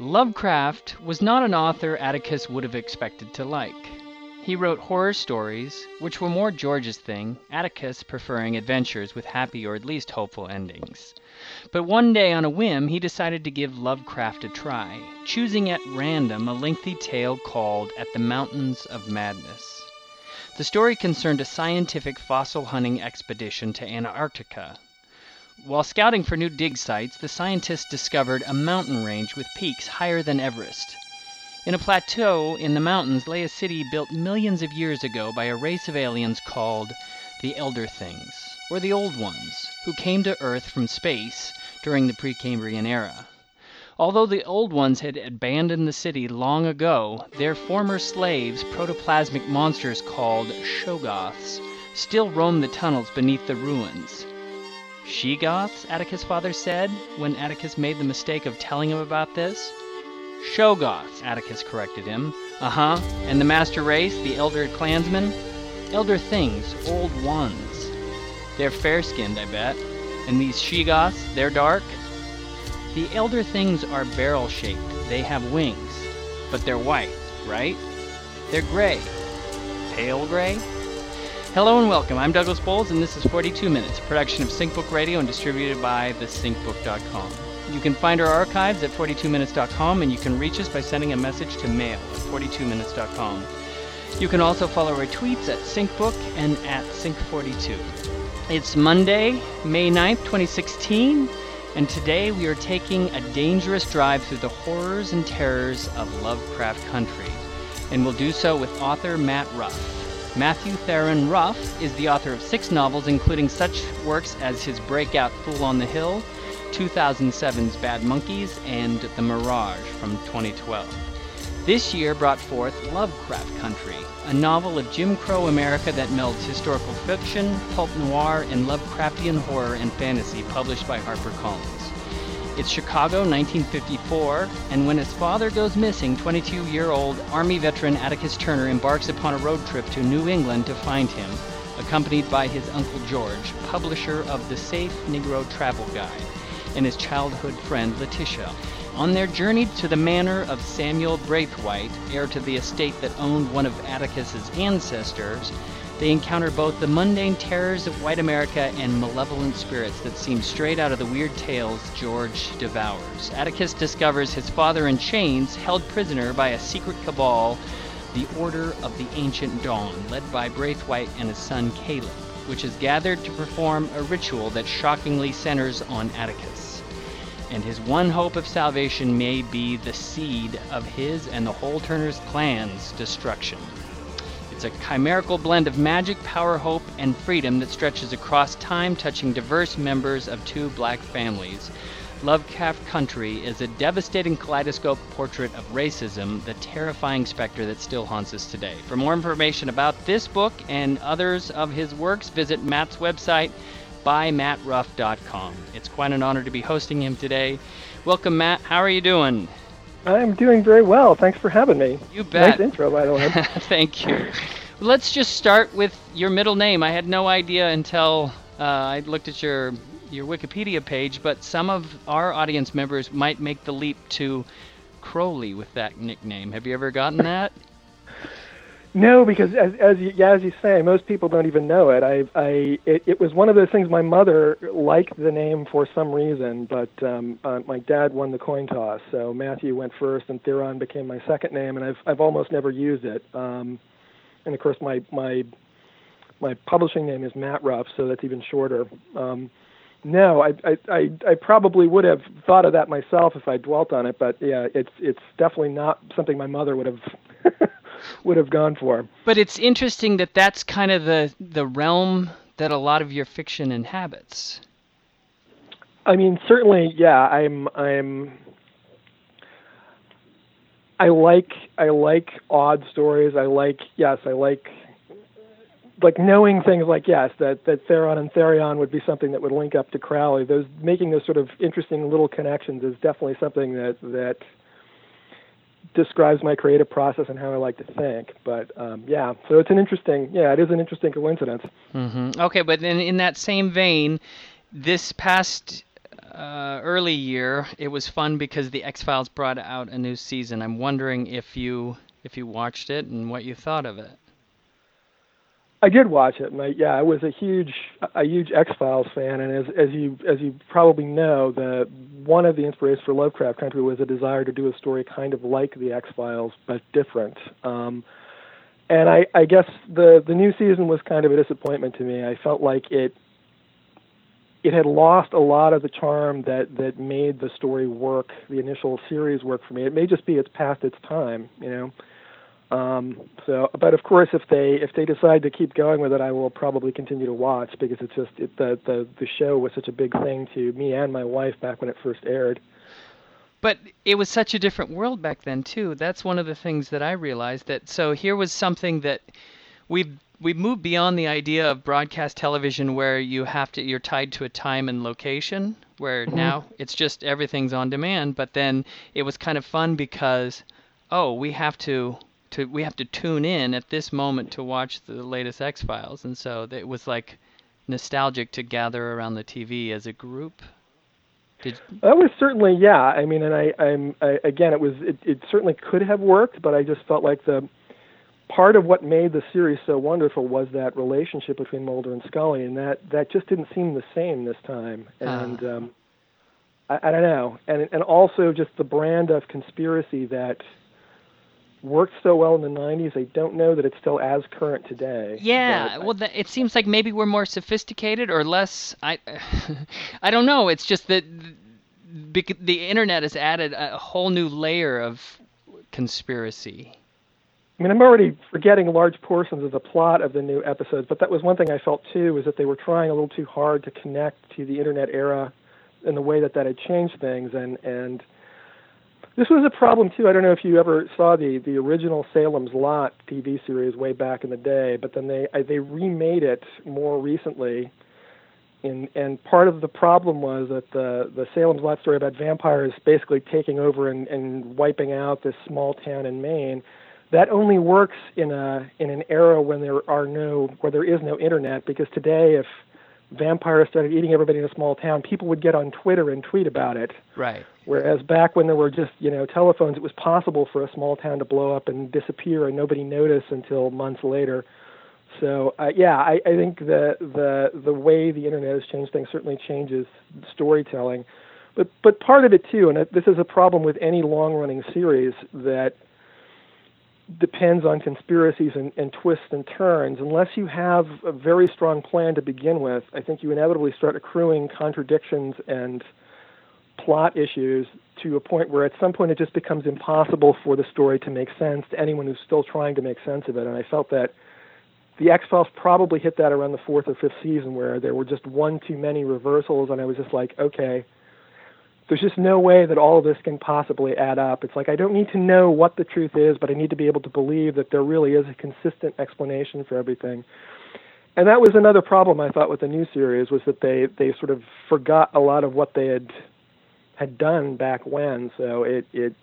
Lovecraft was not an author Atticus would have expected to like. He wrote horror stories, which were more George's thing, Atticus preferring adventures with happy or at least hopeful endings. But one day on a whim he decided to give Lovecraft a try, choosing at random a lengthy tale called At the Mountains of Madness. The story concerned a scientific fossil hunting expedition to Antarctica. While scouting for new dig sites, the scientists discovered a mountain range with peaks higher than Everest. In a plateau in the mountains lay a city built millions of years ago by a race of aliens called the Elder Things, or the Old Ones, who came to Earth from space during the Precambrian era. Although the Old Ones had abandoned the city long ago, their former slaves, protoplasmic monsters called Shoggoths, still roam the tunnels beneath the ruins. She-Goths, Atticus' father said, when Atticus made the mistake of telling him about this. Shoggoths, Atticus corrected him. Uh huh. And the master race, the elder clansmen? Elder things, old ones. They're fair skinned, I bet. And these she-goths, they're dark? The elder things are barrel shaped. They have wings. But they're white, right? They're gray. Pale gray? Hello and welcome. I'm Douglas Bowles, and this is 42 Minutes, a production of SyncBook Radio and distributed by thesyncbook.com. You can find our archives at 42minutes.com, and you can reach us by sending a message to mail at 42minutes.com. You can also follow our tweets at SyncBook and at Sync42. It's Monday, May 9th, 2016, and today we are taking a dangerous drive through the horrors and terrors of Lovecraft Country, and we'll do so with author Matt Ruff. Matthew Theron Ruff is the author of six novels, including such works as his breakout Fool on the Hill, 2007's Bad Monkeys, and The Mirage from 2012. This year brought forth Lovecraft Country, a novel of Jim Crow America that melds historical fiction, pulp noir, and Lovecraftian horror and fantasy, published by HarperCollins. It's Chicago, 1954, and when his father goes missing, 22 year old Army veteran Atticus Turner embarks upon a road trip to New England to find him, accompanied by his Uncle George, publisher of the Safe Negro Travel Guide, and his childhood friend Letitia. On their journey to the manor of Samuel Braithwaite, heir to the estate that owned one of Atticus's ancestors, they encounter both the mundane terrors of white America and malevolent spirits that seem straight out of the weird tales George devours. Atticus discovers his father in chains, held prisoner by a secret cabal, the Order of the Ancient Dawn, led by Braithwaite and his son Caleb, which is gathered to perform a ritual that shockingly centers on Atticus. And his one hope of salvation may be the seed of his and the whole Turner's clan's destruction. It's a chimerical blend of magic, power, hope, and freedom that stretches across time, touching diverse members of two black families. Lovecraft Country is a devastating kaleidoscope portrait of racism, the terrifying specter that still haunts us today. For more information about this book and others of his works, visit Matt's website, bymattruff.com. It's quite an honor to be hosting him today. Welcome, Matt. How are you doing? I'm doing very well. Thanks for having me. You bet. Nice intro, by the way. Thank you. Let's just start with your middle name. I had no idea until uh, I looked at your your Wikipedia page, but some of our audience members might make the leap to Crowley with that nickname. Have you ever gotten that? No, because as as you, yeah, as you say, most people don't even know it. I I it, it was one of those things. My mother liked the name for some reason, but um, uh, my dad won the coin toss, so Matthew went first, and Theron became my second name, and I've I've almost never used it. Um, and of course, my my my publishing name is Matt Ruff, so that's even shorter. Um, no, I, I I I probably would have thought of that myself if I dwelt on it, but yeah, it's it's definitely not something my mother would have would have gone for. But it's interesting that that's kind of the the realm that a lot of your fiction inhabits. I mean, certainly, yeah. I'm I'm I like I like odd stories. I like yes, I like like knowing things like yes that that Theron and Therion would be something that would link up to Crowley. Those making those sort of interesting little connections is definitely something that that describes my creative process and how I like to think. But um, yeah, so it's an interesting, yeah, it is an interesting coincidence. Mm-hmm. Okay, but in in that same vein, this past uh, early year, it was fun because the X Files brought out a new season. I'm wondering if you if you watched it and what you thought of it. I did watch it, and I, yeah, I was a huge a huge X Files fan, and as as you as you probably know, the one of the inspirations for Lovecraft Country was a desire to do a story kind of like the X Files but different. Um, and I, I guess the the new season was kind of a disappointment to me. I felt like it it had lost a lot of the charm that that made the story work, the initial series work for me. It may just be it's past its time, you know. Um, so, but of course, if they if they decide to keep going with it, I will probably continue to watch because it's just it, the the the show was such a big thing to me and my wife back when it first aired. But it was such a different world back then too. That's one of the things that I realized that so here was something that we've we've moved beyond the idea of broadcast television where you have to you're tied to a time and location where Mhm. now it's just everything's on demand, but then it was kind of fun because oh, we have to to we have to tune in at this moment to watch the latest X-Files and so it was like nostalgic to gather around the TV as a group. Did That was certainly yeah. I mean, and I I'm I, again, it was it, it certainly could have worked, but I just felt like the part of what made the series so wonderful was that relationship between Mulder and Scully, and that that just didn't seem the same this time. And um, I, I don't know, and and also just the brand of conspiracy that worked so well in the '90s. I don't know that it's still as current today. Yeah, well, th- it seems like maybe we're more sophisticated or less. I, I don't know. It's just that the internet has added a whole new layer of conspiracy. I mean, I'm already forgetting large portions of the plot of the new episodes, but that was one thing I felt too, was that they were trying a little too hard to connect to the internet era in the way that that had changed things, and and this was a problem too. I don't know if you ever saw the the original Salem's Lot TV series way back in the day, but then they I- they remade it more recently. And and part of the problem was that the the Salem's Lot story about vampires basically taking over and, and wiping out this small town in Maine that only works in a in an era when there are no where there is no internet because today if vampires started eating everybody in a small town people would get on Twitter and tweet about it. Right. whereas back when there were just you know telephones it was possible for a small town to blow up and disappear and nobody noticed until months later. So uh, yeah I, I think the the the way the internet has changed things certainly changes storytelling. But but part of it too and this is a problem with any long running series that depends on conspiracies and, and twists and turns. Unless you have a very strong plan to begin with, I think you inevitably start accruing contradictions and plot issues to a point where at some point it just becomes impossible for the story to make sense to anyone who's still trying to make sense of it. And I felt that the X Files probably hit that around the fourth or fifth season where there were just one too many reversals, and I was just like, okay, there's just no way that all of this can possibly add up. It's like I don't need to know what the truth is, but I need to be able to believe that there really is a consistent explanation for everything. And that was another problem I thought with the new series was that they they sort of forgot a lot of what they had had done back when. So it it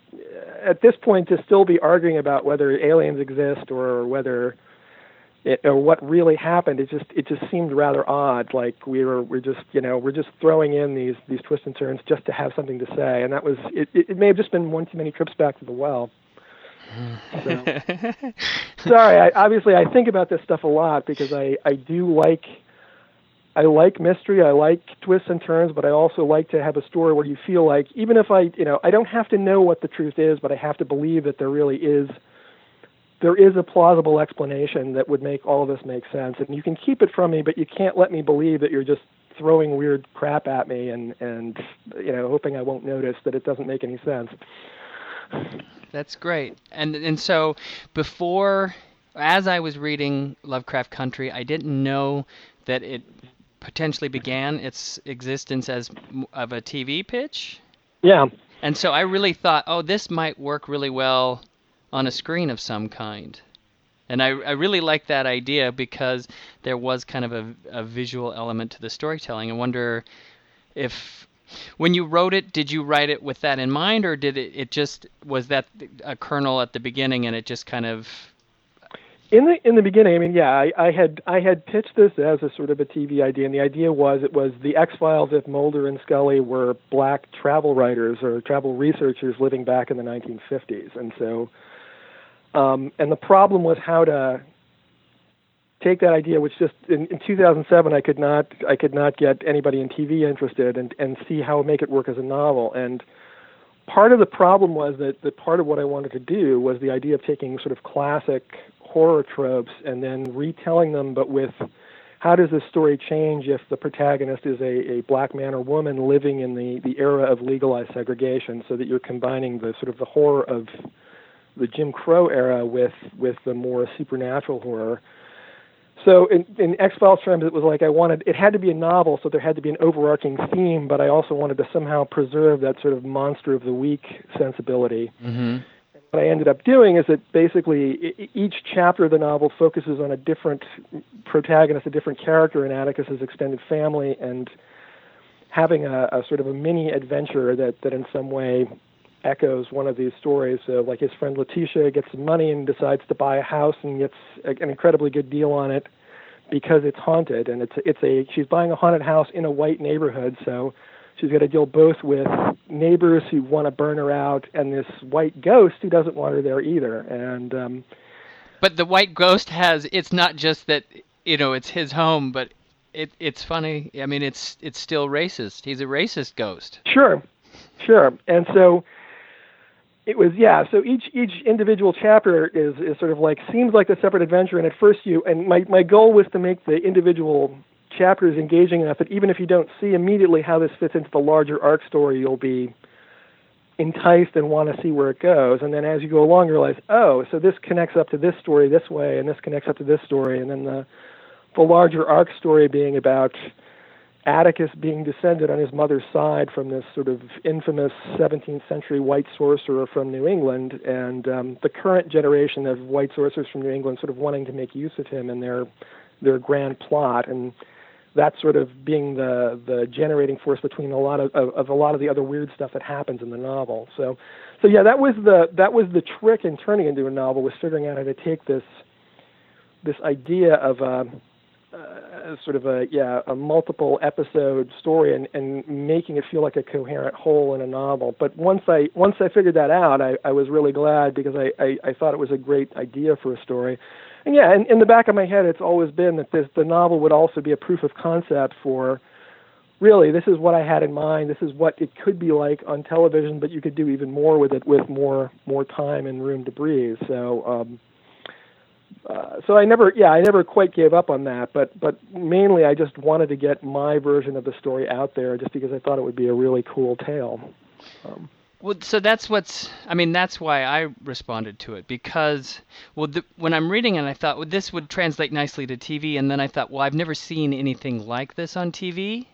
at this point to still be arguing about whether aliens exist or whether it, or what really happened, it just it just seemed rather odd. Like we were we're just you know we're just throwing in these these twists and turns just to have something to say, and that was it. It, may have just been one too many trips back to the well. So, sorry, I, obviously I think about this stuff a lot because I I do like I like mystery, I like twists and turns, but I also like to have a story where you feel like even if I you know I don't have to know what the truth is, but I have to believe that there really is there is a plausible explanation that would make all of this make sense. And you can keep it from me, but you can't let me believe that you're just throwing weird crap at me and and you know hoping I won't notice that it doesn't make any sense. That's great. And and so before as I was reading Lovecraft Country, I didn't know that it potentially began its existence as of a TV pitch. Yeah, And so I really thought, oh, this might work really well on a screen of some kind. And I, I really like that idea because there was kind of a, a visual element to the storytelling. I wonder if, when you wrote it, did you write it with that in mind, or did it, it just, was that a kernel at the beginning and it just kind of in the in the beginning, I mean, yeah, I, I had I had pitched this as a sort of a TV idea, and the idea was it was the X Files if Mulder and Scully were black travel writers or travel researchers living back in the 1950s, and so, um, and the problem was how to take that idea, which just in, in 2007 I could not I could not get anybody in TV interested, and and see how make it work as a novel, and part of the problem was that, that part of what I wanted to do was the idea of taking sort of classic horror tropes and then retelling them, but with how does this story change if the protagonist is a, a black man or woman living in the, the era of legalized segregation, so that you're combining the sort of the horror of the Jim Crow era with with the more supernatural horror. So in, in X Files terms, it was like I wanted it had to be a novel, so there had to be an overarching theme, but I also wanted to somehow preserve that sort of monster of the week sensibility. Mm-hmm. What I ended up doing is that basically each chapter of the novel focuses on a different protagonist, a different character in Atticus's extended family, and having a, a sort of a mini adventure that that in some way echoes one of these stories. So, like his friend Letitia gets some money and decides to buy a house and gets an incredibly good deal on it because it's haunted, and it's it's a she's buying a haunted house in a white neighborhood. So she's got to deal both with neighbors who want to burn her out and this white ghost who doesn't want her there either. And um, but the white ghost has it's not just that you know it's his home, but it it's funny. I mean, it's it's still racist. He's a racist ghost. Sure, sure. And so it was yeah so each each individual chapter is is sort of like seems like a separate adventure and at first you and my my goal was to make the individual chapters engaging enough that even if you don't see immediately how this fits into the larger arc story you'll be enticed and want to see where it goes. And then as you go along you realize oh so this connects up to this story this way and this connects up to this story. And then the the larger arc story being about Atticus being descended on his mother's side from this sort of infamous 17th century white sorcerer from New England, and um, the current generation of white sorcerers from New England sort of wanting to make use of him in their their grand plot, and that sort of being the the generating force between a lot of, of, of a lot of the other weird stuff that happens in the novel. So, so yeah, that was the that was the trick in turning into a novel was figuring out how to take this this idea of a uh, sort of a yeah a multiple episode story and and making it feel like a coherent whole in a novel. But once I once I figured that out, I, I was really glad because I, I I thought it was a great idea for a story. And yeah, in, in the back of my head, it's always been that this the novel would also be a proof of concept for really this is what I had in mind. This is what it could be like on television, but you could do even more with it with more more time and room to breathe. So. um uh, so I never, yeah, I never quite gave up on that, but but mainly I just wanted to get my version of the story out there, just because I thought it would be a really cool tale. Um, well, so that's what's. I mean, that's why I responded to it because, well, the, when I'm reading it, I thought well, this would translate nicely to TV, and then I thought, well, I've never seen anything like this on TV,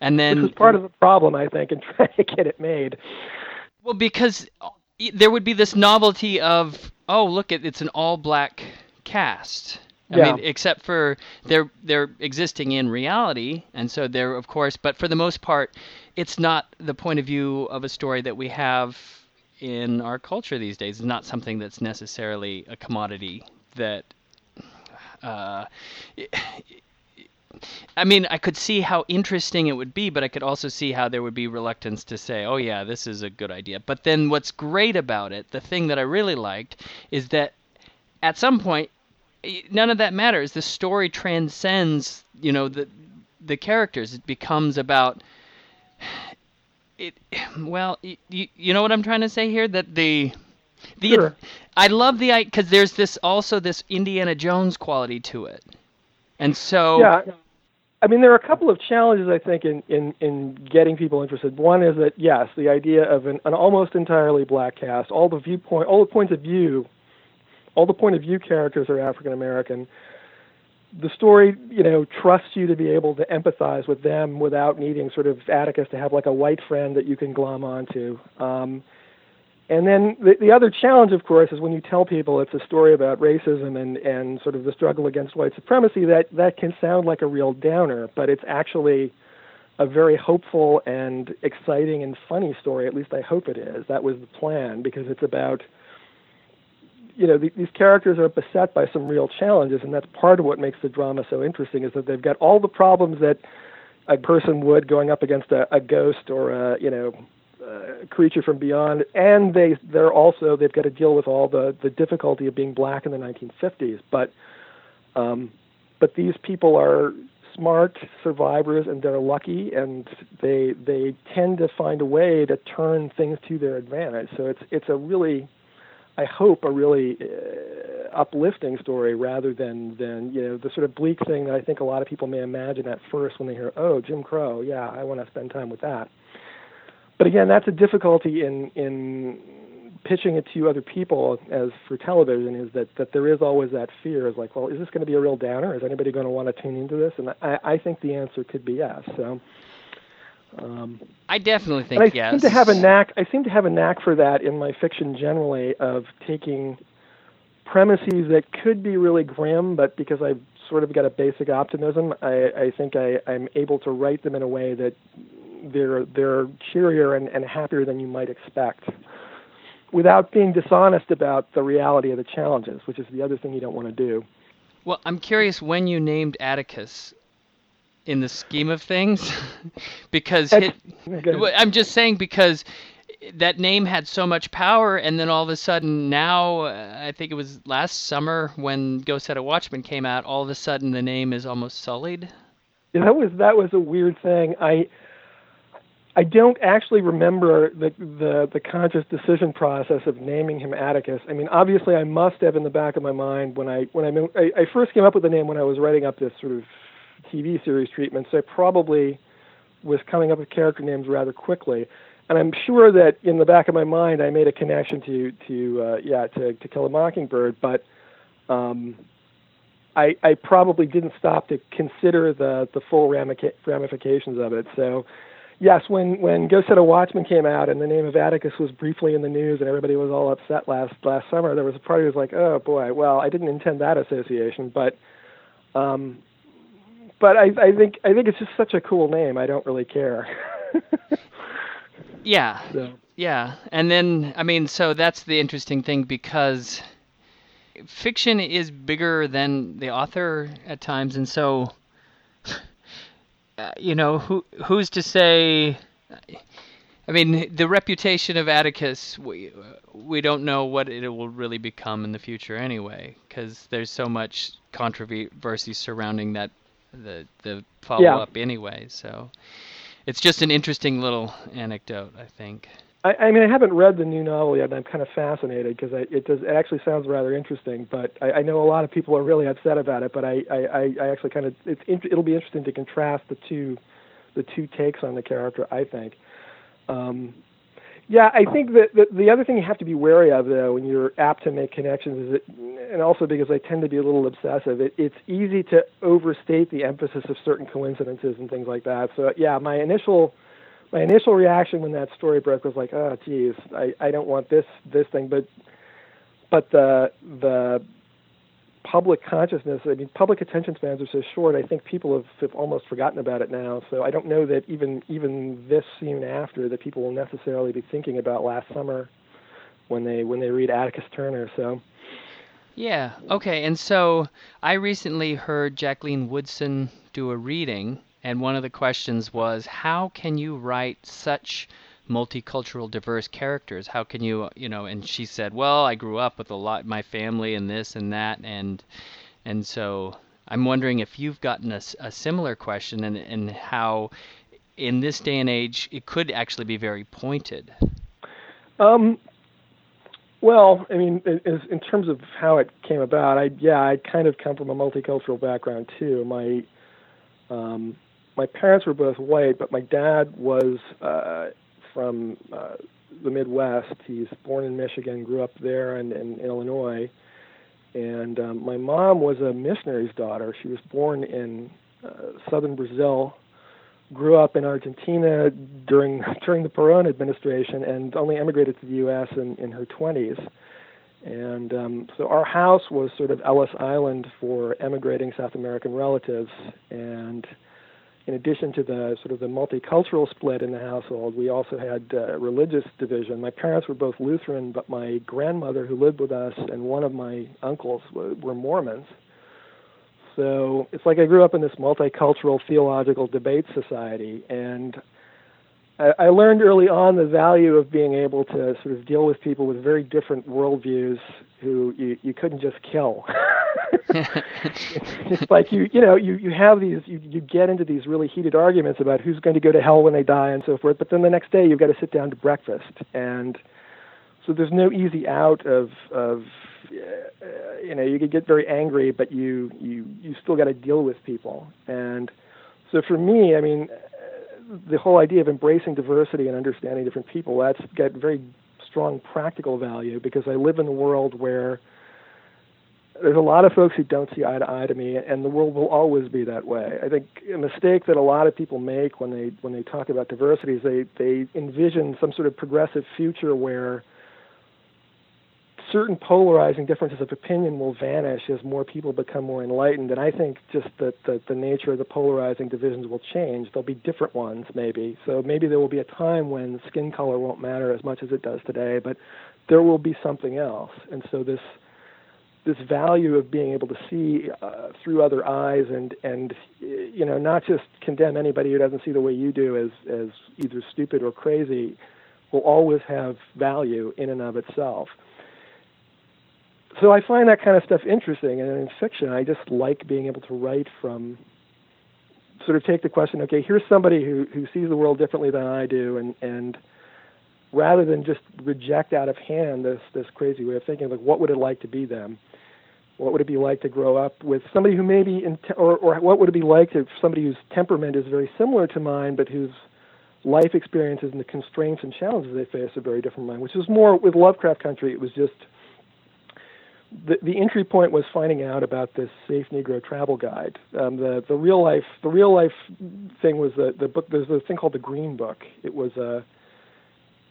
and then which was part of the problem, I think, in trying to get it made. Well, because there would be this novelty of, oh, look, it's an all black cast. I yeah. mean, except for they're they're existing in reality, and so they're of course. But for the most part, it's not the point of view of a story that we have in our culture these days. It's not something that's necessarily a commodity that. Uh, I mean, I could see how interesting it would be, but I could also see how there would be reluctance to say, "Oh yeah, this is a good idea." But then, what's great about it, the thing that I really liked, is that at some point, none of that matters. The story transcends, you know, the the characters. It becomes about it. Well, you, you know what I'm trying to say here? That the the sure. I love the because there's this also this Indiana Jones quality to it, and so yeah. I mean, there are a couple of challenges I think in, in, in getting people interested. One is that yes, the idea of an, an almost entirely black cast, all the viewpoint, all the points of view all the point of view characters are African American. The story, you know, trusts you to be able to empathize with them without needing sort of Atticus to have like a white friend that you can glom onto. Um, and then the, the other challenge, of course, is when you tell people it's a story about racism and, and sort of the struggle against white supremacy, that, that can sound like a real downer, but it's actually a very hopeful and exciting and funny story. At least I hope it is. That was the plan because it's about you know, the, these characters are beset by some real challenges, and that's part of what makes the drama so interesting. Is that they've got all the problems that a person would going up against a, a ghost or a you know a creature from beyond, and they they're also they've got to deal with all the the difficulty of being black in the 1950s. But um, but these people are smart survivors and they're lucky and they they tend to find a way to turn things to their advantage. So it's it's a really I hope a really uh, uplifting story rather than than you know the sort of bleak thing that I think a lot of people may imagine at first when they hear oh Jim Crow yeah I want to spend time with that. But again that's a difficulty in in pitching it to other people as for television is that that there is always that fear is like well is this going to be a real downer is anybody going to want to tune into this and I I think the answer could be yes so. Um, I definitely think I yes. seem to have a knack. I seem to have a knack for that in my fiction generally of taking premises that could be really grim, but because I've sort of got a basic optimism, I, I think I, I'm able to write them in a way that they're they're cheerier and, and happier than you might expect, without being dishonest about the reality of the challenges, which is the other thing you don't want to do. Well, I'm curious when you named Atticus in the scheme of things because hit, I'm just saying because that name had so much power and then all of a sudden now uh, I think it was last summer when Go Set a Watchman came out all of a sudden the name is almost sullied. Yeah, that was that was a weird thing. I I don't actually remember the the the conscious decision process of naming him Atticus. I mean, obviously, I must have in the back of my mind when I when I I, I first came up with the name when I was writing up this sort of TV series treatments. I probably was coming up with character names rather quickly, and I'm sure that in the back of my mind I made a connection to to uh, yeah to to Kill a Mockingbird, but um, I I probably didn't stop to consider the the full ramifications of it. So. Yes, when when Go Set a Watchman came out and the name of Atticus was briefly in the news and everybody was all upset last last summer, there was a part of was like, oh boy, well I didn't intend that association, but um, but I, I think I think it's just such a cool name. I don't really care. yeah. So. Yeah, and then I mean, so that's the interesting thing because fiction is bigger than the author at times, and so uh, you know who who's to say. I mean, the reputation of Atticus, we we don't know what it will really become in the future anyway, because there's so much controversy surrounding that the the follow yeah. up anyway. So it's just an interesting little anecdote, I think. I, I mean, I haven't read the new novel yet, and I'm kind of fascinated because it does. It actually sounds rather interesting. But I, I know a lot of people are really upset about it. But I, I, I actually kind of it's it'll be interesting to contrast the two, the two takes on the character. I think. Um, yeah, I think that the, the other thing you have to be wary of, though, when you're apt to make connections, is that, and also because I tend to be a little obsessive, it, it's easy to overstate the emphasis of certain coincidences and things like that. So, yeah, my initial my initial reaction when that story broke was like, oh, geez, I, I don't want this this thing, but but the the public consciousness, I mean, public attention spans are so short. I think people have, have almost forgotten about it now. So I don't know that even even this soon after that people will necessarily be thinking about last summer when they when they read Atticus Turner. So. Yeah. Okay. And so I recently heard Jacqueline Woodson do a reading, and one of the questions was, "How can you write such?" multicultural diverse characters how can you you know and she said well i grew up with a lot my family and this and that and and so i'm wondering if you've gotten a, a similar question and and how in this day and age it could actually be very pointed um well, I mean, in terms of how it came about, I yeah, I kind of come from a multicultural background too. My um, my parents were both white, but my dad was uh, from uh, the Midwest. He's born in Michigan, grew up there and in, in Illinois. And um, my mom was a missionary's daughter. She was born in uh, southern Brazil, grew up in Argentina during during the Perón administration, and only emigrated to the U.S. in, in her 20s. And um, so our house was sort of Ellis Island for emigrating South American relatives. And in addition to the sort of the multicultural split in the household, we also had uh, religious division. My parents were both Lutheran, but my grandmother, who lived with us, and one of my uncles were, were Mormons. So it's like I grew up in this multicultural theological debate society, and I, I learned early on the value of being able to sort of deal with people with very different worldviews who you, you couldn't just kill. it's like you you know you you have these you you get into these really heated arguments about who's going to go to hell when they die and so forth but then the next day you've got to sit down to breakfast. And so there's no easy out of of uh, you know you could get very angry but you you you still got to deal with people. And so for me i mean the whole idea of embracing diversity and understanding different people that's got very strong practical value because i live in a world where there's a lot of folks who don't see eye to eye to me, and the world will always be that way. I think a mistake that a lot of people make when they when they talk about diversity is they they envision some sort of progressive future where certain polarizing differences of opinion will vanish as more people become more enlightened. And I think just that the, the nature of the polarizing divisions will change. There'll be different ones, maybe. So maybe there will be a time when skin color won't matter as much as it does today, but there will be something else. And so this this value of being able to see uh, through other eyes and and you know not just condemn anybody who doesn't see the way you do as as either stupid or crazy will always have value in and of itself. So I find that kind of stuff interesting, and in fiction, I just like being able to write from sort of take the question, okay, here's somebody who who sees the world differently than I do, and and rather than just reject out of hand this this crazy way of thinking, like what would it like to be them? What would it be like to grow up with somebody who maybe, in te- or, or what would it be like if somebody whose temperament is very similar to mine, but whose life experiences and the constraints and challenges they face are very different from mine? Which is more with Lovecraft Country. It was just the, the entry point was finding out about this safe Negro travel guide. Um, the the real life the real life thing was the the book. There's a thing called the Green Book. It was a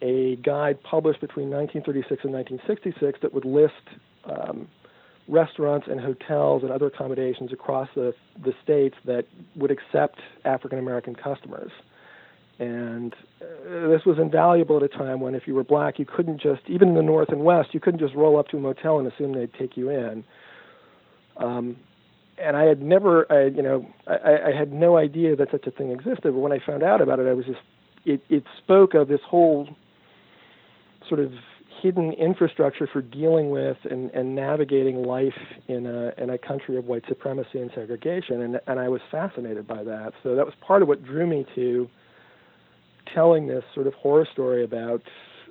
a guide published between 1936 and 1966 that would list um, restaurants and hotels and other accommodations across the, the states that would accept African American customers. And uh, this was invaluable at a time when, if you were black, you couldn't just, even in the North and West, you couldn't just roll up to a motel and assume they'd take you in. Um, and I had never, I, you know, I, I had no idea that such a thing existed. But when I found out about it, I was just, it, it spoke of this whole sort of hidden infrastructure for dealing with and, and navigating life in a in a country of white supremacy and segregation. And and I was fascinated by that. So that was part of what drew me to telling this sort of horror story about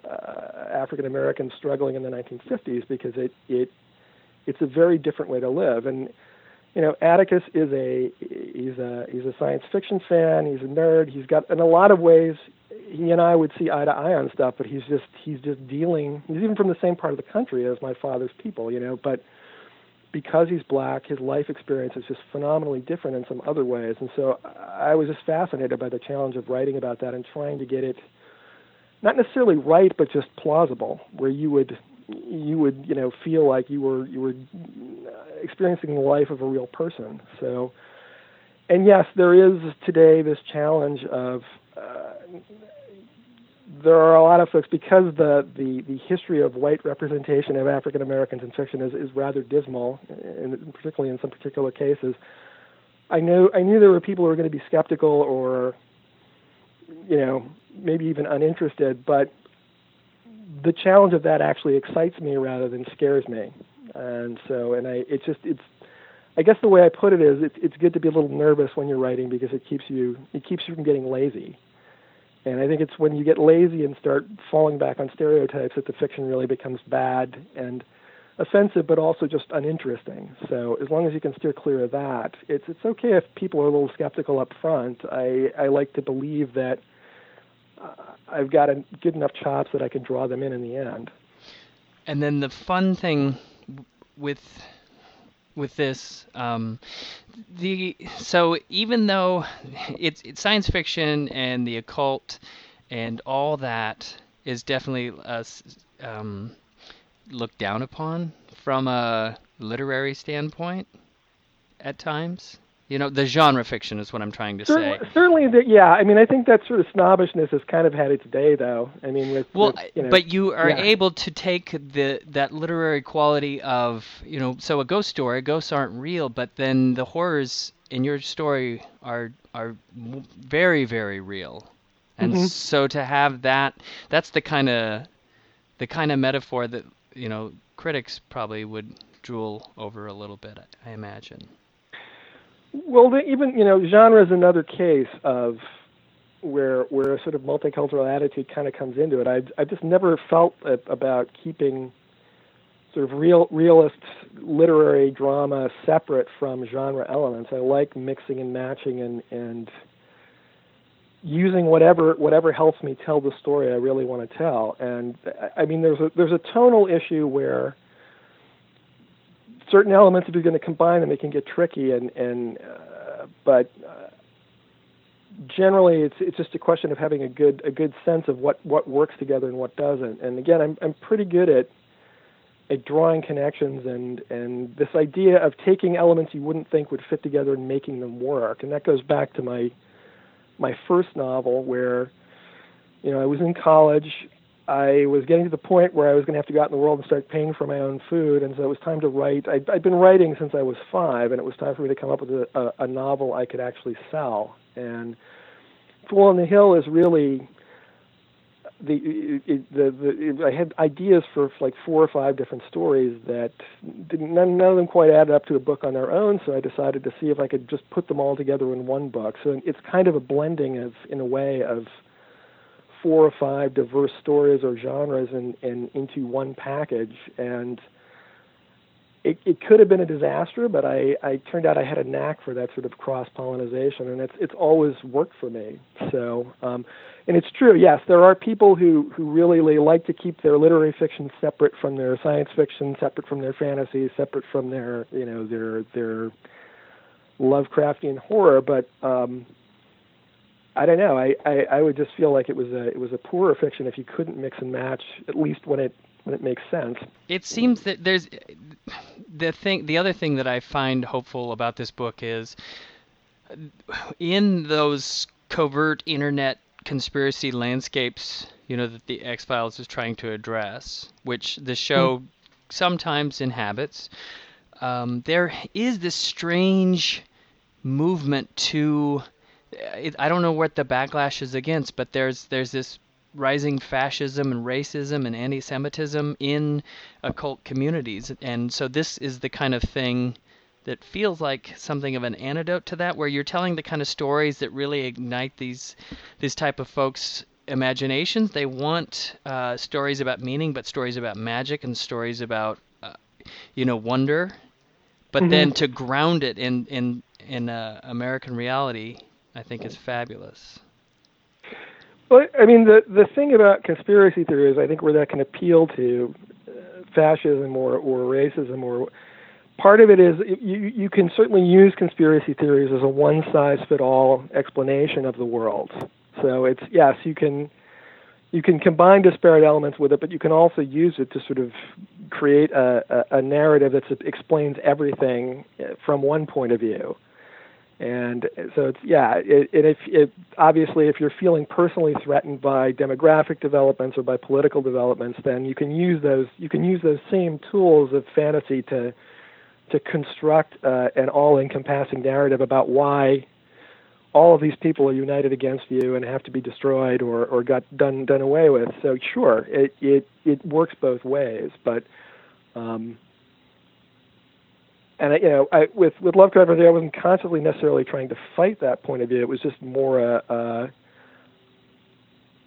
uh, African Americans struggling in the 1950s because it it it's a very different way to live. And you know Atticus is a he's a he's a science fiction fan he's a nerd he's got in a lot of ways he and I would see eye to eye on stuff, but he's just he's just dealing. He's even from the same part of the country as my father's people, you know. But because he's black, his life experience is just phenomenally different in some other ways. And so I was just fascinated by the challenge of writing about that and trying to get it not necessarily right, but just plausible, where you would you would you know feel like you were you were experiencing the life of a real person. So, and yes, there is today this challenge of uh, there are a lot of folks because the, the, the history of white representation of African Americans in fiction is, is rather dismal, and particularly in some particular cases. I know I knew there were people who were going to be skeptical or, you know, maybe even uninterested, but the challenge of that actually excites me rather than scares me, and so and I it's just it's I guess the way I put it is it's it's good to be a little nervous when you're writing because it keeps you it keeps you from getting lazy and I think it's when you get lazy and start falling back on stereotypes that the fiction really becomes bad and offensive, but also just uninteresting. So as long as you can steer clear of that, it's it's okay if people are a little skeptical up front. I I like to believe that I've got a, good enough chops that I can draw them in in the end. And then the fun thing with with this. Um, the so even though it's it's science fiction and the occult and all that is definitely uh, um, looked down upon from a literary standpoint at times. You know, the genre fiction is what I'm trying to certainly, say. Certainly, the, yeah. I mean, I think that sort of snobbishness has kind of had its day, though. I mean, with well, with, you know, but you are yeah. able to take the that literary quality of you know, so a ghost story, ghosts aren't real, but then the horrors in your story are are very very real, and Mhm. so to have that, that's the kind of the kind of metaphor that you know critics probably would drool over a little bit. I imagine. Well, the, even you know, genre is another case of where where a sort of multicultural attitude kind of comes into it. I I just never felt about keeping sort of real realist literary drama separate from genre elements. I like mixing and matching and and using whatever whatever helps me tell the story I really want to tell. And I, I mean, there's a there's a tonal issue where certain elements if you're going to combine them they can get tricky and and uh, but uh, generally it's it's just a question of having a good a good sense of what what works together and what doesn't. And again I'm I'm pretty good at at drawing connections and and this idea of taking elements you wouldn't think would fit together and making them work. And that goes back to my my first novel where you know I was in college I was getting to the point where I was going to have to go out in the world and start paying for my own food, and so it was time to write. I'd, I'd been writing since I was five, and it was time for me to come up with a, a, a novel I could actually sell. And Fool on the Hill is really the, it, the, the I had ideas for like four or five different stories that didn't, none, none of them quite added up to a book on their own. So I decided to see if I could just put them all together in one book. So it's kind of a blending of, in a way, of four or five diverse stories or genres in, in into one package. And it, it could have been a disaster but I, I turned out I had a knack for that sort of cross pollination and it's it's always worked for me. So um, and it's true yes there are people who who really like to keep their literary fiction separate from their science fiction separate from their fantasy separate from their you know their their Lovecraftian horror. But um, I don't know. I, I, I would just feel like it was a it was a poorer fiction if you couldn't mix and match at least when it when it makes sense. It seems that there's the thing. The other thing that I find hopeful about this book is in those covert internet conspiracy landscapes, you know, that the X Files is trying to address, which the show mm. sometimes inhabits. Um, there is this strange movement to it, I don't know what the backlash is against, but there's there's this rising fascism and racism and anti-Semitism in occult communities, and so this is the kind of thing that feels like something of an antidote to that, where you're telling the kind of stories that really ignite these these type of folks' imaginations. They want uh, stories about meaning, but stories about magic and stories about uh, you know wonder, but mm-hmm. then to ground it in in in uh, American reality I think is fabulous. Well, I mean, the the thing about conspiracy theories, I think, where that can appeal to uh, fascism or or racism or part of it is you you can certainly use conspiracy theories as a one size fit all explanation of the world. So it's yes, you can you can combine disparate elements with it, but you can also use it to sort of create a, a, a narrative that explains everything uh, from one point of view and so it's yeah it, it, if it, obviously if you're feeling personally threatened by demographic developments or by political developments then you can use those you can use those same tools of fantasy to to construct uh, an all-encompassing narrative about why all of these people are united against you and have to be destroyed or, or got done done away with. So sure it it it works both ways but um, and I, you know, I, with with Lovecraft, I wasn't consciously necessarily trying to fight that point of view. It was just more a, uh,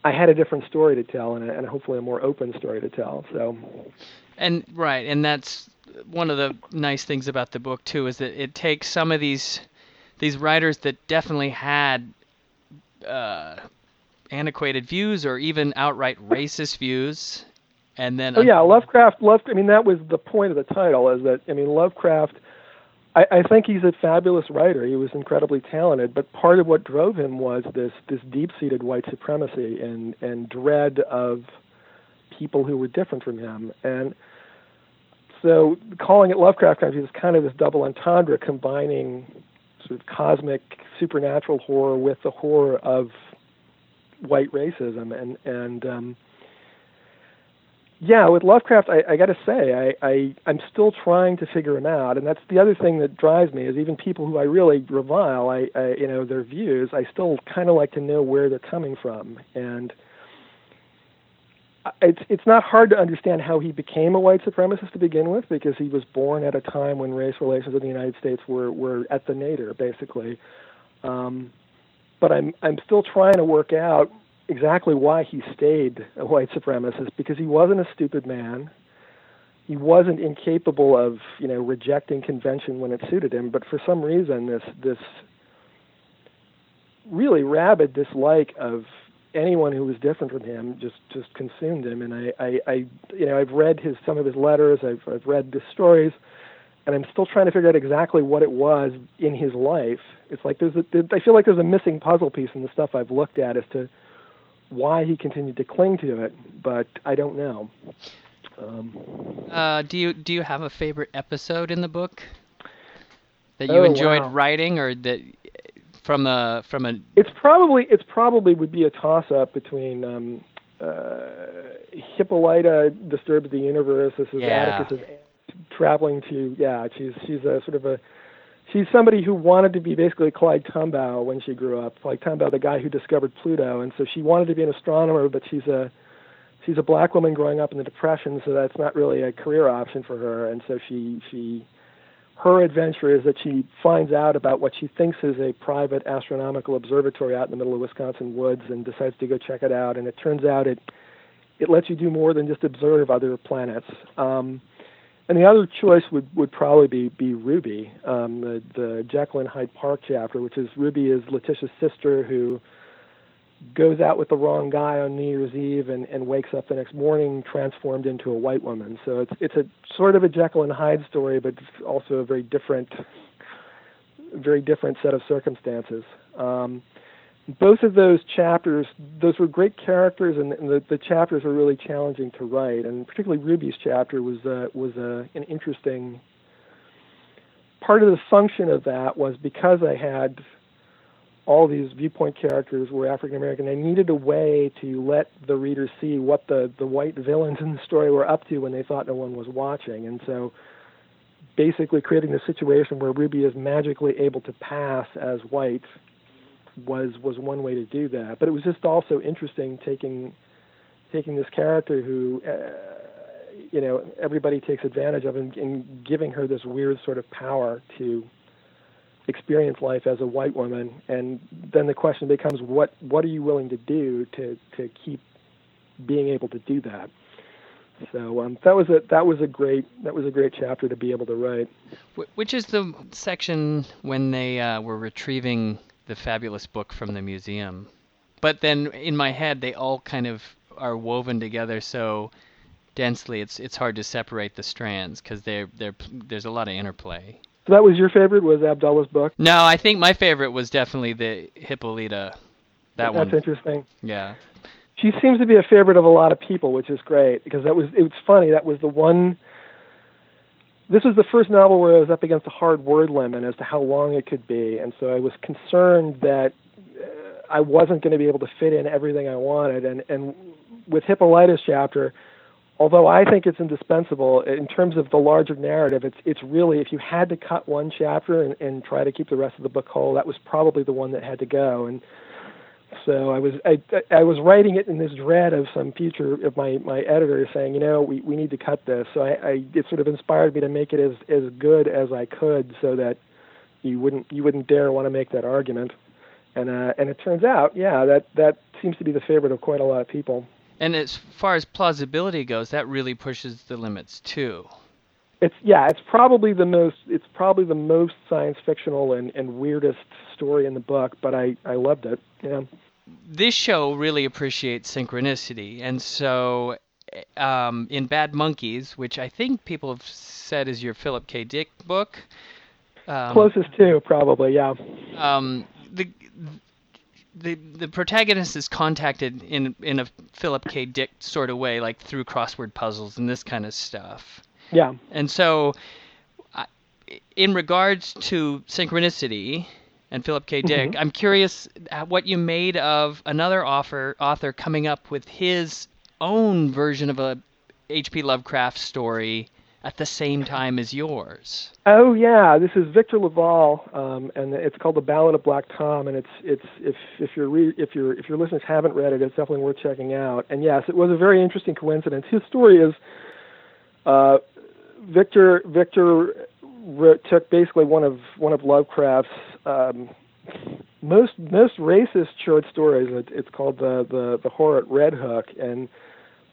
I had a different story to tell, and, a, and hopefully a more open story to tell. So, and right, and that's one of the nice things about the book too, is that it takes some of these these writers that definitely had uh, antiquated views or even outright racist views, and then oh yeah, Lovecraft. Love. I mean, that was the point of the title. Is that I mean, Lovecraft I, I think he's a fabulous writer. He was incredibly talented, but part of what drove him was this this deep-seated white supremacy and and dread of people who were different from him. And so, calling it Lovecraft Country is kind of this double entendre, combining sort of cosmic supernatural horror with the horror of white racism and and um, yeah, with Lovecraft, I, I got to say, I, I I'm still trying to figure him out, and that's the other thing that drives me is even people who I really revile, I, I you know their views, I still kind of like to know where they're coming from, and it's it's not hard to understand how he became a white supremacist to begin with because he was born at a time when race relations in the United States were were at the nadir basically. Um, but I'm I'm still trying to work out exactly why he stayed a white supremacist because he wasn't a stupid man. He wasn't incapable of you know rejecting convention when it suited him, but for some reason this this really rabid dislike of anyone who was different from him just just consumed him. And I, I, I you know, I've read his some of his letters, I've I've read the stories, and I'm still trying to figure out exactly what it was in his life. It's like there's a, I feel like there's a missing puzzle piece in the stuff I've looked at as to why he continued to cling to it, but I don't know. Um, uh, do you do you have a favorite episode in the book that you oh, enjoyed wow. writing, or that from a from a it's probably it's probably would be a toss up between um uh hippolyta disturbs the universe this is Yeah. atticus's traveling to yeah she's she's a sort of a she's somebody who wanted to be basically clyde tombaugh when she grew up clyde tombaugh the guy who discovered pluto and so she wanted to be an astronomer but she's a she's a black woman growing up in the depression so that's not really a career option for her and so she she her adventure is that she finds out about what she thinks is a private astronomical observatory out in the middle of Wisconsin woods and decides to go check it out. And it turns out it it lets you do more than just observe other planets. Um, and the other choice would, would probably be, be Ruby, um, the, the Jekyll and Hyde Park chapter, which is Ruby is Letitia's sister who goes out with the wrong guy on New Year's Eve and, and wakes up the next morning transformed into a white woman. So it's it's a sort of a Jekyll and Hyde story, but it's also a very different, very different set of circumstances. Um, both of those chapters, those were great characters, and, the, the chapters were really challenging to write. And particularly Ruby's chapter was uh, was uh, an interesting. Part of the function of that was because I had all these viewpoint characters were African American. I needed a way to let the reader see what the the white villains in the story were up to when they thought no one was watching, and so basically creating the situation where Ruby is magically able to pass as white was was one way to do that. But it was just also interesting taking taking this character who. Uh, you know, everybody takes advantage of and, and giving her this weird sort of power to experience life as a white woman and then the question becomes what what are you willing to do to to keep being able to do that so um, that was a that was a great that was a great chapter to be able to write Which is the section when they uh, were retrieving the fabulous book from the museum? But then in my head, they all kind of are woven together so densely. It's it's hard to separate the strands because they're they're there's a lot of interplay. so that was your favorite was abdullah's book No, I think my favorite was definitely the Hippolyta. That that's one. That's interesting Yeah. she seems to be a favorite of a lot of people which is great because that was it was funny that was the one this was the first novel where I was up against a hard word limit as to how long it could be, and so I was concerned that uh, I wasn't going to be able to fit in everything I wanted. And and with Hippolyta's chapter, although I think it's indispensable in terms of the larger narrative, it's it's really if you had to cut one chapter and, and try to keep the rest of the book whole, that was probably the one that had to go. And so I was I I was writing it in this dread of some future of my my editor saying, you know, we we need to cut this. So I, I it sort of inspired me to make it as as good as I could, so that you wouldn't you wouldn't dare want to make that argument. And uh, and it turns out, yeah, that that seems to be the favorite of quite a lot of people. And as far as plausibility goes, that really pushes the limits too. It's yeah, it's probably the most it's probably the most science fictional and, and weirdest story in the book, but I I loved it. Yeah. this show really appreciates synchronicity, and so um, in Bad Monkeys, which I think people have said is your Philip K. Dick book, um, Closest to probably, yeah. um, the the the protagonist is contacted in in a Philip K. Dick sort of way, like through crossword puzzles and this kind of stuff. Yeah. And so, in regards to synchronicity, and Philip K. Dick. Mm-hmm. I'm curious what you made of another author author coming up with his own version of a H.P. Lovecraft story at the same time as yours. Oh yeah, this is Victor LaValle, um, and it's called The Ballad of Black Tom, and it's it's if if your re- if your if your listeners haven't read it, it's definitely worth checking out. And yes, it was a very interesting coincidence. His story is uh, Victor Victor took basically one of one of Lovecraft's um, most most racist short stories. It, it's called the the the horror at Red Hook, and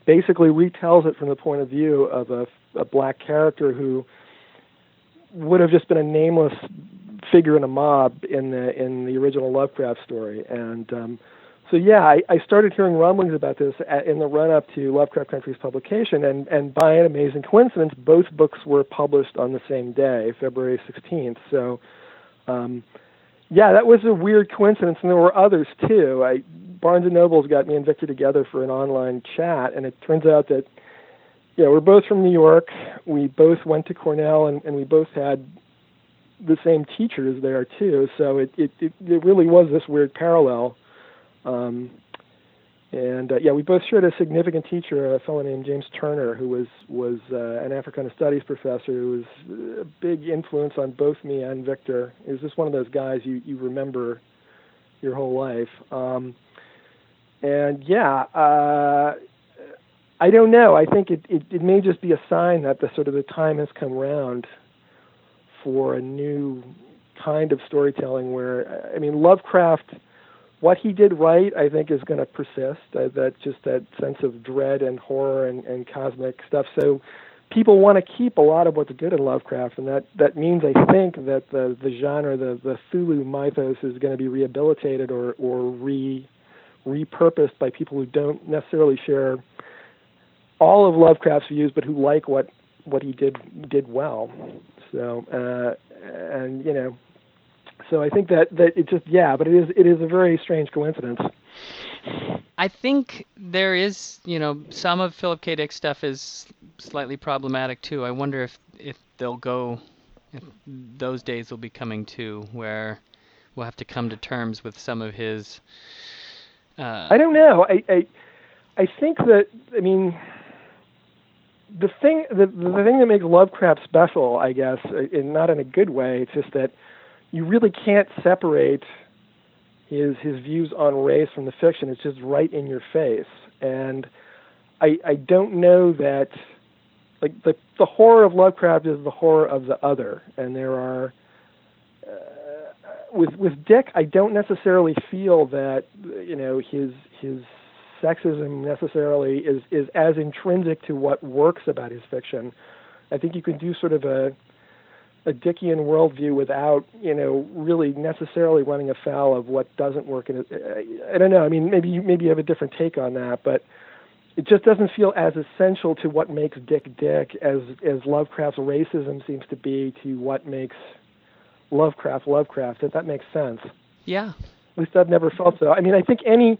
basically retells it from the point of view of a, a black character who would have just been a nameless figure in a mob in the in the original Lovecraft story. And um, so yeah, I, I started hearing rumblings about this at, in the run up to Lovecraft Country's publication, and and by an amazing coincidence, both books were published on the same day, February 16th. So. Um, yeah, that was a weird coincidence, and there were others too. I, Barnes and Noble's got me and Victor together for an online chat, and it turns out that yeah, we're both from New York. We both went to Cornell, and, and we both had the same teachers there too. So it it it, it really was this weird parallel. Um, and uh, yeah, we both shared a significant teacher, a fellow named James Turner, who was was uh, an Africana Studies professor, who was a big influence on both me and Victor. He was just one of those guys you you remember your whole life. Um, and yeah, uh, I don't know. I think it, it it may just be a sign that the sort of the time has come round for a new kind of storytelling. Where I mean, Lovecraft what he did right, I think, is going to persist. Uh, that just that sense of dread and horror and, and cosmic stuff. So people want to keep a lot of what's good in Lovecraft, and that that means I think that the the genre, the the Cthulhu mythos, is going to be rehabilitated or or re repurposed by people who don't necessarily share all of Lovecraft's views, but who like what what he did did well. So uh, and you know so I think that that it just yeah, but it is it is a very strange coincidence. I think there is, you know, some of Philip K. Dick's stuff is slightly problematic too. I wonder if if they'll go, if those days will be coming too, where we'll have to come to terms with some of his. Uh, I don't know. I, I I think that I mean the thing the the thing that makes Lovecraft special, I guess, and not in a good way, it's just that you really can't separate his his views on race from the fiction. It's just right in your face, and I I don't know that like the the horror of Lovecraft is the horror of the other, and there are. Uh, with with Dick, I don't necessarily feel that you know his his sexism necessarily is is as intrinsic to what works about his fiction. I think you can do sort of a a Dickian worldview without, you know, really necessarily running afoul of what doesn't work. In it. I don't know. I mean, maybe you, maybe you have a different take on that, but it just doesn't feel as essential to what makes Dick Dick as as Lovecraft's racism seems to be to what makes Lovecraft Lovecraft. If that makes sense. Yeah. At least I've never felt so. I mean, I think any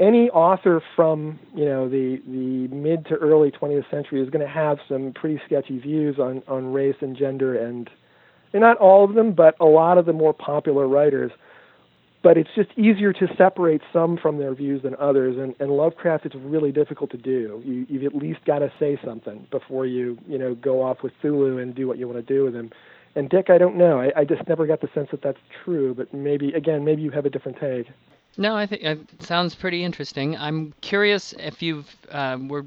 any author from you know the the mid to early 20th century is going to have some pretty sketchy views on on race and gender and and not all of them but a lot of the more popular writers. But it's just easier to separate some from their views than others and, and Lovecraft it's really difficult to do. You you've at least got to say something before you you know go off with Cthulhu and do what you want to do with him. And Dick I don't know. I, I just never got the sense that that's true but maybe again maybe you have a different take no, I think it sounds pretty interesting. I'm curious if you've uh, we're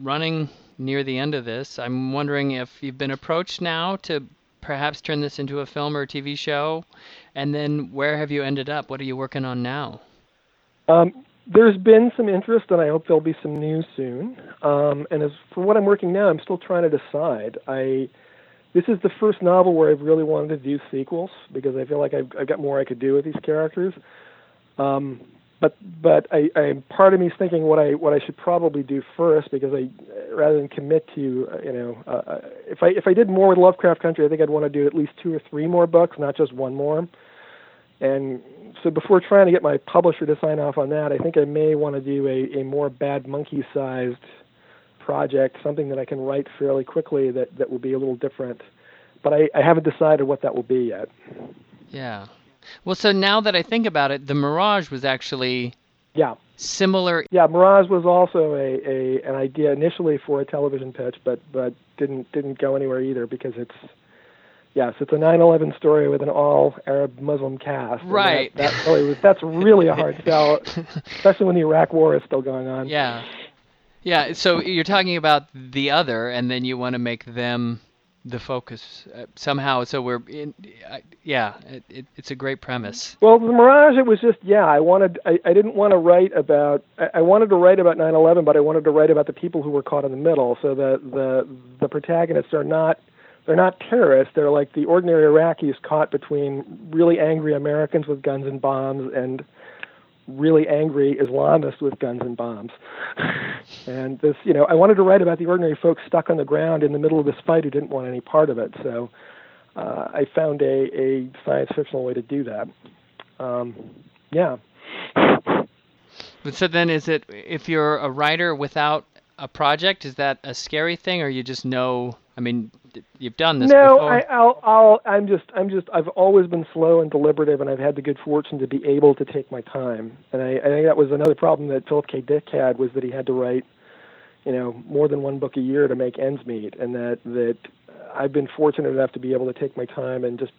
running near the end of this. I'm wondering if you've been approached now to perhaps turn this into a film or a TV show, and then where have you ended up? What are you working on now? Um, there's been some interest, and I hope there'll be some news soon. Um, and as for what I'm working now, I'm still trying to decide. I this is the first novel where I've really wanted to do sequels because I feel like I've, I've got more I could do with these characters. Um, but but I, I part of me is thinking what I what I should probably do first because I rather than commit to uh, you know uh, uh, if I if I did more with Lovecraft Country I think I'd want to do at least two or three more books not just one more and so before trying to get my publisher to sign off on that I think I may want to do a, a more bad monkey sized project something that I can write fairly quickly that that will be a little different but I, I haven't decided what that will be yet. Yeah. Well, so now that I think about it, the Mirage was actually Yeah. similar. Yeah, Mirage was also a, a an idea initially for a television pitch, but but didn't didn't go anywhere either because it's yes, it's a 9/11 story with an all Arab Muslim cast. Right. That, that really was that's really a hard sell, especially when the Iraq War is still going on. Yeah. Yeah, so you're talking about the other, and then you want to make them the focus uh, somehow. So we're in. Uh, yeah, it, it, it's a great premise. Well, the Mirage, it was just yeah. I wanted. I, I didn't want to write about. I, I wanted to write about 9/11, but I wanted to write about the people who were caught in the middle. So the the the protagonists are not. They're not terrorists. They're like the ordinary Iraqis caught between really angry Americans with guns and bombs and really angry Islamists with guns and bombs. and this, you know, I wanted to write about the ordinary folks stuck on the ground in the middle of this fight who didn't want any part of it. So uh, I found a, a science fictional way to do that. Um, yeah. But so then, is it if you're a writer without a project, is that a scary thing, or you just know? I mean, you've done this no, before. I, I'll, I'll, I'm just, I'm just, I've always been slow and deliberative, and I've had the good fortune to be able to take my time. And I, I think that was another problem that Philip K. Dick had was that he had to write, you know, more than one book a year to make ends meet, and that that I've been fortunate enough to be able to take my time and just.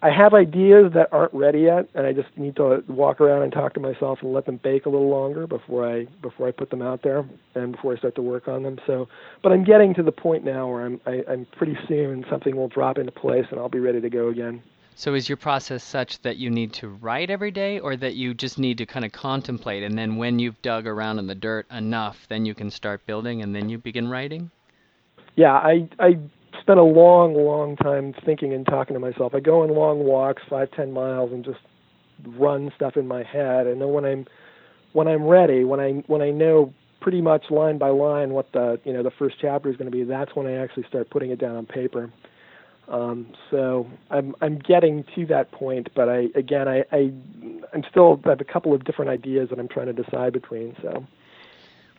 I have ideas that aren't ready yet, and I just need to walk around and talk to myself and let them bake a little longer before I before I put them out there and before I start to work on them. So, but I'm getting to the point now where I'm I, I'm pretty soon something will drop into place and I'll be ready to go again. So is your process such that you need to write every day, or that you just need to kind of contemplate, and then when you've dug around in the dirt enough, then you can start building, and then you begin writing? Yeah, I I spent a long, long time thinking and talking to myself. I go on long walks, five, ten miles, and just run stuff in my head. And then when I'm when I'm ready, when I when I know pretty much line by line what the you know the first chapter is going to be, that's when I actually start putting it down on paper. Um, so I'm I'm getting to that point, but I again I, I I'm still I have a couple of different ideas that I'm trying to decide between. So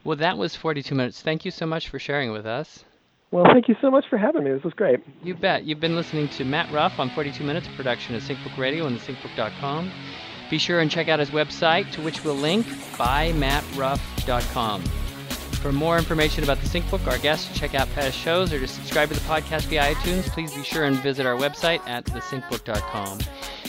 Well, that was 42 minutes. Thank you so much for sharing with us. Well, thank you so much for having me. This was great. You bet. You've been listening to Matt Ruff on 42 Minutes, production of SyncBook Radio and thesyncbook.com. Be sure and check out his website, to which we'll link, bymattruff.com. For more information about the SyncBook, our guests, check out past shows, or to subscribe to the podcast via iTunes, please be sure and visit our website at thesyncbook.com.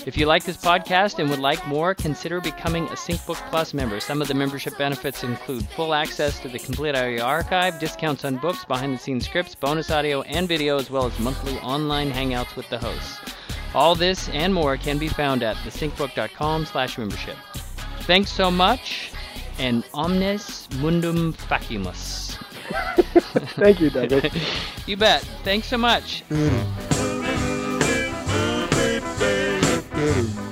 If you like this podcast and would like more, consider becoming a SyncBook Plus member. Some of the membership benefits include full access to the complete audio archive, discounts on books, behind-the-scenes scripts, bonus audio and video, as well as monthly online hangouts with the hosts. All this and more can be found at thesyncbook.com slash membership. Thanks so much, and omnes mundum facimus. Thank you, Douglas. You bet. Thanks so much. Mm. Better.